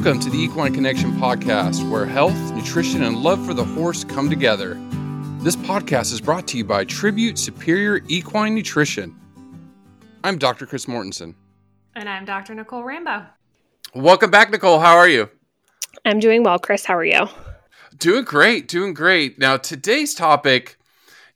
Welcome to the Equine Connection podcast, where health, nutrition, and love for the horse come together. This podcast is brought to you by Tribute Superior Equine Nutrition. I'm Dr. Chris Mortensen. And I'm Dr. Nicole Rambo. Welcome back, Nicole. How are you? I'm doing well, Chris. How are you? Doing great, doing great. Now, today's topic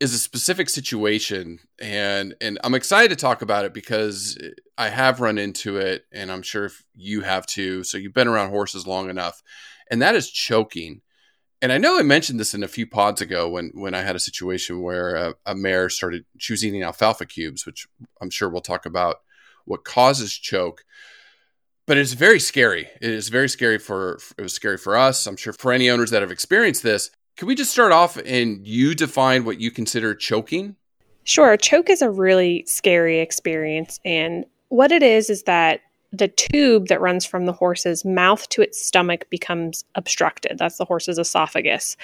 is a specific situation and and I'm excited to talk about it because I have run into it and I'm sure if you have too. So you've been around horses long enough. And that is choking. And I know I mentioned this in a few pods ago when when I had a situation where a, a mare started she was eating alfalfa cubes, which I'm sure we'll talk about what causes choke. But it's very scary. It is very scary for it was scary for us. I'm sure for any owners that have experienced this. Can we just start off and you define what you consider choking? Sure. Choke is a really scary experience. And what it is is that the tube that runs from the horse's mouth to its stomach becomes obstructed. That's the horse's esophagus.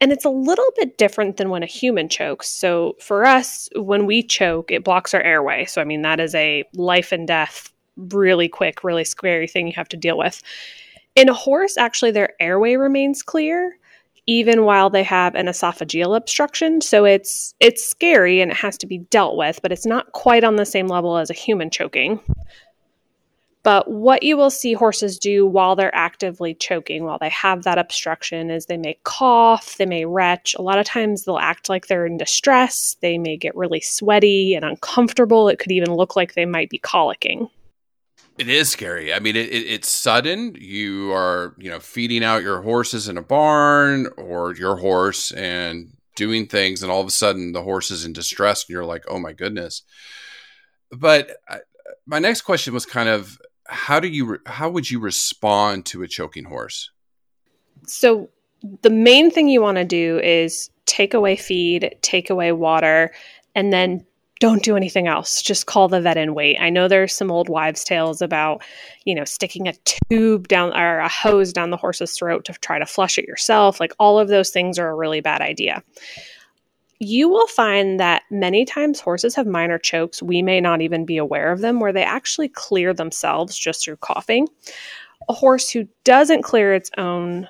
And it's a little bit different than when a human chokes. So, for us, when we choke, it blocks our airway. So, I mean, that is a life and death, really quick, really scary thing you have to deal with. In a horse, actually, their airway remains clear even while they have an esophageal obstruction. So it's it's scary and it has to be dealt with, but it's not quite on the same level as a human choking. But what you will see horses do while they're actively choking, while they have that obstruction, is they may cough, they may retch. A lot of times they'll act like they're in distress. They may get really sweaty and uncomfortable. It could even look like they might be colicking. It is scary. I mean, it, it, it's sudden. You are, you know, feeding out your horses in a barn or your horse and doing things, and all of a sudden the horse is in distress, and you're like, oh my goodness. But I, my next question was kind of how do you how would you respond to a choking horse? So the main thing you want to do is take away feed, take away water, and then don't do anything else. Just call the vet and wait. I know there's some old wives' tales about, you know, sticking a tube down or a hose down the horse's throat to try to flush it yourself. Like all of those things are a really bad idea. You will find that many times horses have minor chokes. We may not even be aware of them, where they actually clear themselves just through coughing. A horse who doesn't clear its own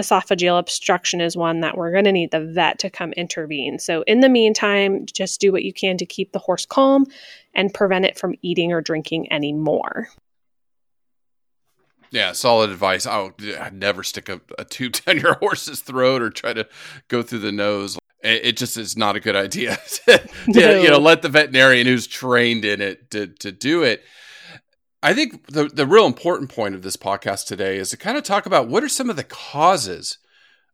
esophageal obstruction is one that we're going to need the vet to come intervene. So, in the meantime, just do what you can to keep the horse calm and prevent it from eating or drinking anymore. Yeah, solid advice. I would never stick a, a, tube down your horse's throat or try to go through the nose. It, it just is not a good idea. to, no. You know, let the veterinarian who's trained in it to, to do it. I think the the real important point of this podcast today is to kind of talk about what are some of the causes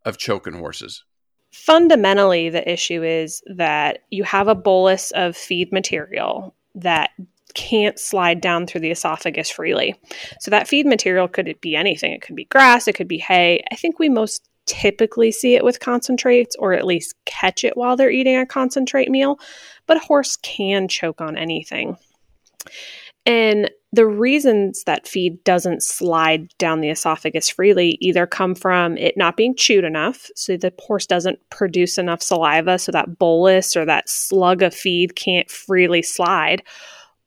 of choking horses. Fundamentally, the issue is that you have a bolus of feed material that can't slide down through the esophagus freely. So that feed material could be anything. It could be grass, it could be hay. I think we most typically see it with concentrates or at least catch it while they're eating a concentrate meal, but a horse can choke on anything. And the reasons that feed doesn't slide down the esophagus freely either come from it not being chewed enough, so the horse doesn't produce enough saliva, so that bolus or that slug of feed can't freely slide,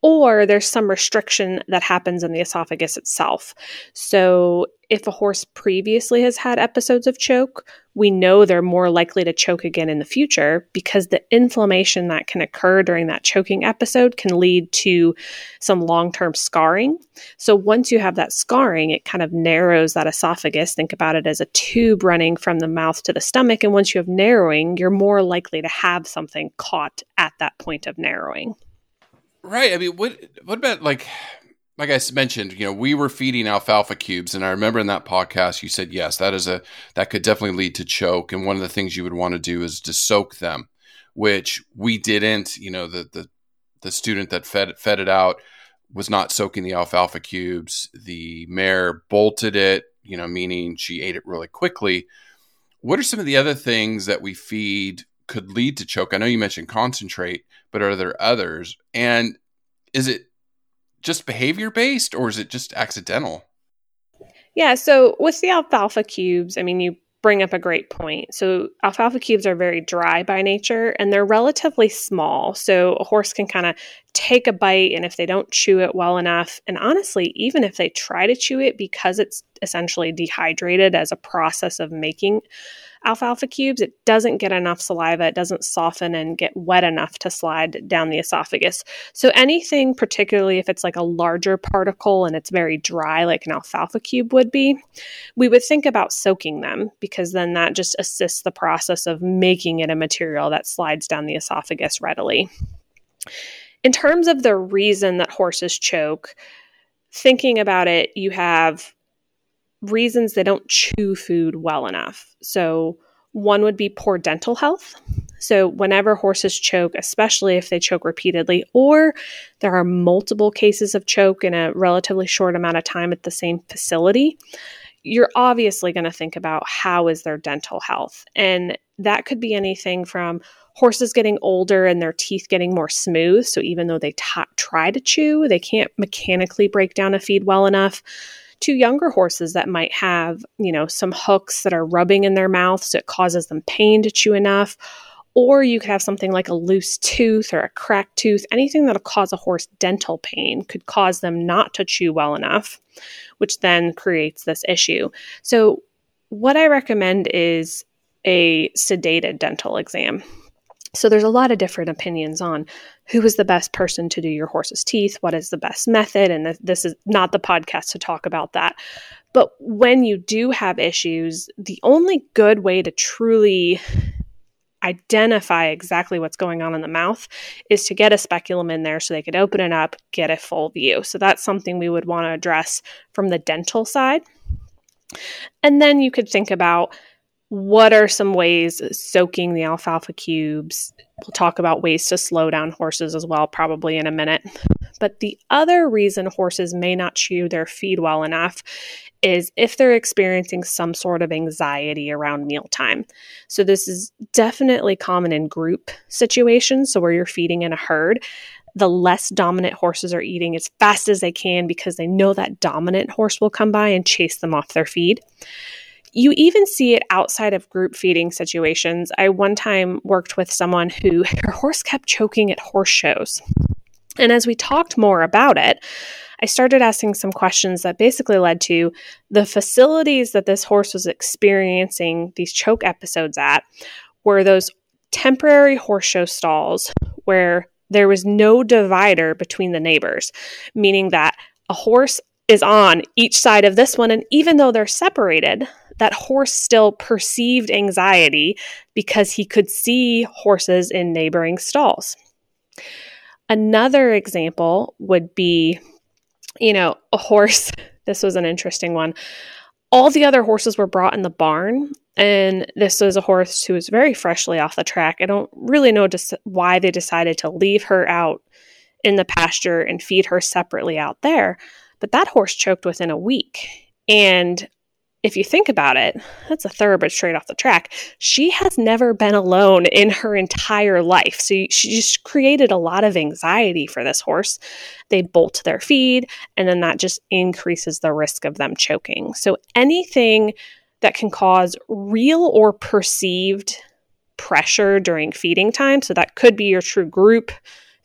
or there's some restriction that happens in the esophagus itself. So, if a horse previously has had episodes of choke, we know they're more likely to choke again in the future because the inflammation that can occur during that choking episode can lead to some long term scarring. So, once you have that scarring, it kind of narrows that esophagus. Think about it as a tube running from the mouth to the stomach. And once you have narrowing, you're more likely to have something caught at that point of narrowing. Right. I mean, what what about like like I mentioned, you know, we were feeding alfalfa cubes, and I remember in that podcast you said yes, that is a that could definitely lead to choke, and one of the things you would want to do is to soak them, which we didn't. You know, the the the student that fed fed it out was not soaking the alfalfa cubes. The mare bolted it, you know, meaning she ate it really quickly. What are some of the other things that we feed could lead to choke? I know you mentioned concentrate, but are there others? And is it just behavior based or is it just accidental? Yeah, so with the alfalfa cubes, I mean, you bring up a great point. So, alfalfa cubes are very dry by nature and they're relatively small. So, a horse can kind of take a bite and if they don't chew it well enough, and honestly, even if they try to chew it because it's essentially dehydrated as a process of making alfalfa cubes, it doesn't get enough saliva, it doesn't soften and get wet enough to slide down the esophagus. So, anything, particularly if it's like a larger particle and it's very dry, like an alfalfa cube would be, we would think about soaking them because then that just assists the process of making it a material that slides down the esophagus readily. In terms of the reason that horses choke, thinking about it, you have reasons they don't chew food well enough. So, one would be poor dental health. So, whenever horses choke, especially if they choke repeatedly, or there are multiple cases of choke in a relatively short amount of time at the same facility, you're obviously going to think about how is their dental health. And that could be anything from horses getting older and their teeth getting more smooth. So, even though they t- try to chew, they can't mechanically break down a feed well enough to younger horses that might have, you know, some hooks that are rubbing in their mouth so it causes them pain to chew enough. Or you could have something like a loose tooth or a cracked tooth. Anything that'll cause a horse dental pain could cause them not to chew well enough, which then creates this issue. So, what I recommend is a sedated dental exam. So there's a lot of different opinions on who is the best person to do your horse's teeth, what is the best method, and th- this is not the podcast to talk about that. But when you do have issues, the only good way to truly identify exactly what's going on in the mouth is to get a speculum in there so they could open it up, get a full view. So that's something we would want to address from the dental side. And then you could think about what are some ways soaking the alfalfa cubes? We'll talk about ways to slow down horses as well, probably in a minute. But the other reason horses may not chew their feed well enough is if they're experiencing some sort of anxiety around mealtime. So, this is definitely common in group situations. So, where you're feeding in a herd, the less dominant horses are eating as fast as they can because they know that dominant horse will come by and chase them off their feed. You even see it outside of group feeding situations. I one time worked with someone who her horse kept choking at horse shows. And as we talked more about it, I started asking some questions that basically led to the facilities that this horse was experiencing these choke episodes at were those temporary horse show stalls where there was no divider between the neighbors, meaning that a horse is on each side of this one. And even though they're separated, that horse still perceived anxiety because he could see horses in neighboring stalls. Another example would be, you know, a horse. This was an interesting one. All the other horses were brought in the barn, and this was a horse who was very freshly off the track. I don't really know just why they decided to leave her out in the pasture and feed her separately out there. But that horse choked within a week. And if you think about it, that's a thoroughbred straight off the track. She has never been alone in her entire life. So she just created a lot of anxiety for this horse. They bolt their feed, and then that just increases the risk of them choking. So anything that can cause real or perceived pressure during feeding time, so that could be your true group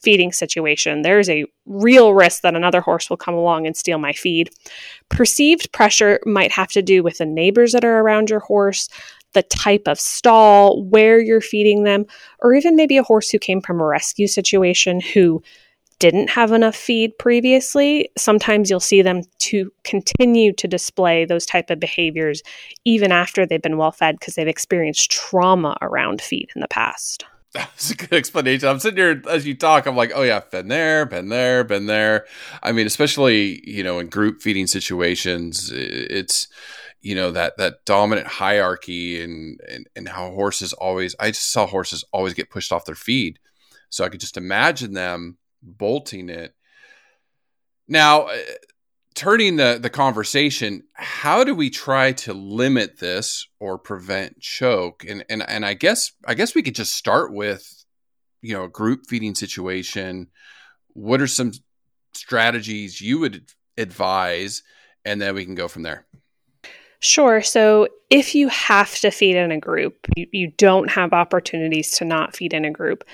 feeding situation. There's a real risk that another horse will come along and steal my feed. Perceived pressure might have to do with the neighbors that are around your horse, the type of stall, where you're feeding them, or even maybe a horse who came from a rescue situation who didn't have enough feed previously sometimes you'll see them to continue to display those type of behaviors even after they've been well fed because they've experienced trauma around feed in the past That's a good explanation. I'm sitting here as you talk. I'm like, oh yeah, been there, been there, been there. I mean, especially you know in group feeding situations, it's you know that that dominant hierarchy and and, and how horses always. I just saw horses always get pushed off their feed, so I could just imagine them bolting it. Now, uh, turning the the conversation, how do we try to limit this or prevent choke? And and and I guess I guess we could just start with you know a group feeding situation. What are some strategies you would advise, and then we can go from there. Sure. So if you have to feed in a group, you, you don't have opportunities to not feed in a group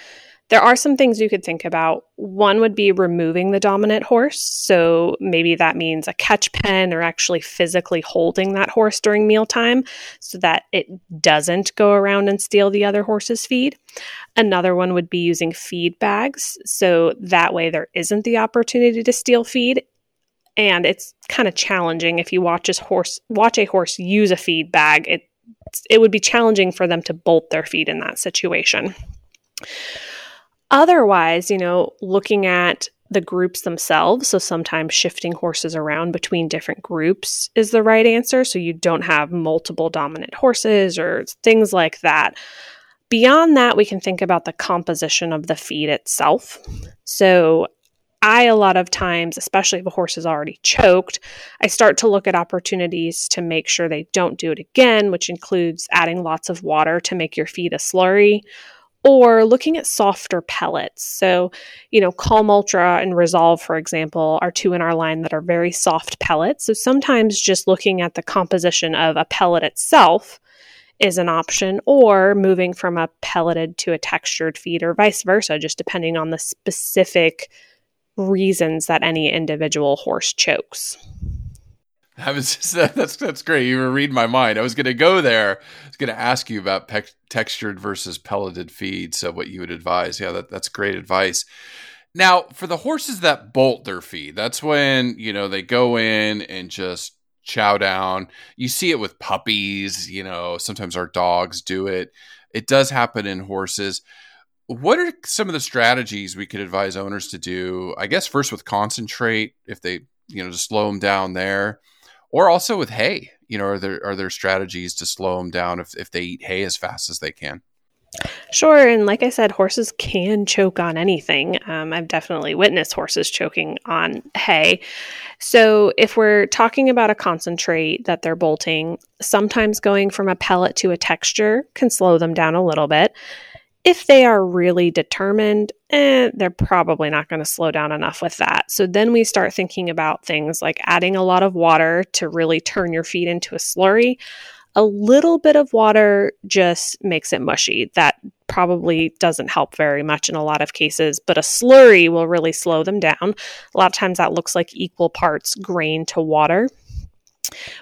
There are some things you could think about. One would be removing the dominant horse. So maybe that means a catch pen or actually physically holding that horse during mealtime so that it doesn't go around and steal the other horse's feed. Another one would be using feed bags. So that way there isn't the opportunity to steal feed. And it's kind of challenging if you watch a horse watch a horse use a feed bag. It it would be challenging for them to bolt their feed in that situation. Otherwise, you know, looking at the groups themselves, so sometimes shifting horses around between different groups is the right answer. So you don't have multiple dominant horses or things like that. Beyond that, we can think about the composition of the feed itself. So I, a lot of times, especially if a horse is already choked, I start to look at opportunities to make sure they don't do it again, which includes adding lots of water to make your feed a slurry or looking at softer pellets. So, you know, Kalm Ultra and Resolve, for example, are two in our line that are very soft pellets. So sometimes just looking at the composition of a pellet itself is an option, or moving from a pelleted to a textured feed, or vice versa, just depending on the specific reasons that any individual horse chokes. I was just, that's that's great. You were reading my mind. I was going to go there. I was going to ask you about pe- textured versus pelleted feed. So what you would advise? Yeah, that, that's great advice. Now, for the horses that bolt their feed, that's when you know they go in and just chow down. You see it with puppies. You know, sometimes our dogs do it. It does happen in horses. What are some of the strategies we could advise owners to do? I guess first with concentrate, if they you know to slow them down there or also with hay. You know, are there are there strategies to slow them down if if they eat hay as fast as they can? Sure, and like I said, horses can choke on anything. Um, I've definitely witnessed horses choking on hay. So, if we're talking about a concentrate that they're bolting, sometimes going from a pellet to a texture can slow them down a little bit if they are really determined, eh, they're probably not going to slow down enough with that. So then we start thinking about things like adding a lot of water to really turn your feed into a slurry. A little bit of water just makes it mushy. That probably doesn't help very much in a lot of cases, but a slurry will really slow them down. A lot of times that looks like equal parts grain to water.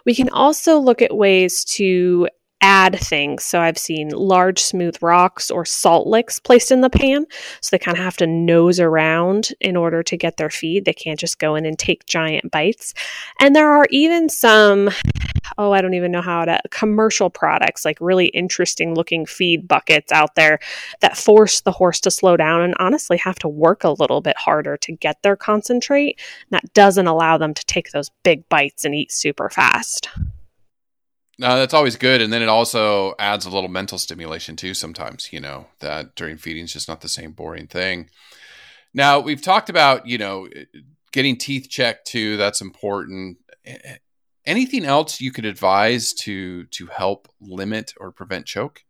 We can also look at ways to add things. So I've seen large smooth rocks or salt licks placed in the pan. So they kind of have to nose around in order to get their feed. They can't just go in and take giant bites. And there are even some, oh, I don't even know how to, commercial products, like really interesting looking feed buckets out there that force the horse to slow down and honestly have to work a little bit harder to get their concentrate. That doesn't allow them to take those big bites and eat super fast. No, that's always good, and then it also adds a little mental stimulation too. Sometimes, you know, that during feeding is just not the same boring thing. Now we've talked about, you know, eh, getting teeth checked too. That's important. Anything else you could advise to to help limit or prevent choke?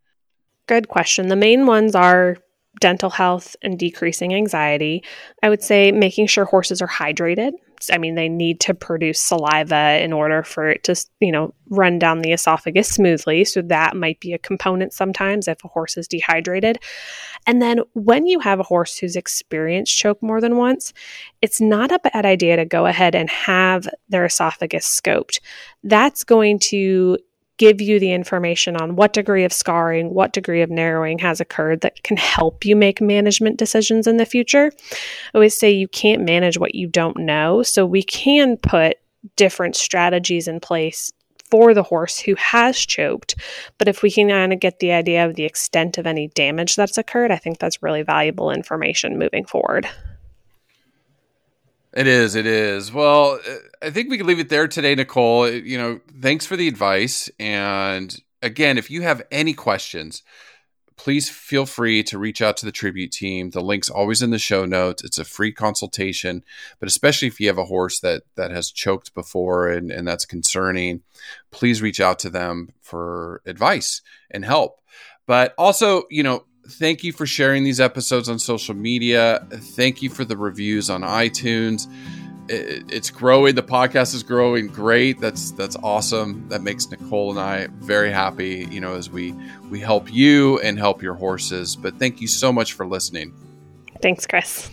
Good question. The main ones are dental health and decreasing anxiety. I would say making sure horses are hydrated. I mean, they need to produce saliva in order for it to, you know, run down the esophagus smoothly. So that might be a component sometimes if a horse is dehydrated. And then when you have a horse who's experienced choke more than once, it's not a bad idea to go ahead and have their esophagus scoped. That's going to give you the information on what degree of scarring, what degree of narrowing has occurred that can help you make management decisions in the future. I always say you can't manage what you don't know. So we can put different strategies in place for the horse who has choked. But if we can kind of get the idea of the extent of any damage that's occurred, I think that's really valuable information moving forward. It is. It is. Well, I think we can leave it there today, Nicole. You know, thanks for the advice. And again, if you have any questions, please feel free to reach out to the tribute team. The link's always in the show notes. It's a free consultation, but especially if you have a horse that that has choked before and, and that's concerning, please reach out to them for advice and help. But also, you know, Thank you for sharing these episodes on social media. Thank you for the reviews on iTunes. It's growing. The podcast is growing great. That's that's awesome. That makes Nicole and I very happy. You know, as we we help you and help your horses. But thank you so much for listening. Thanks, Chris.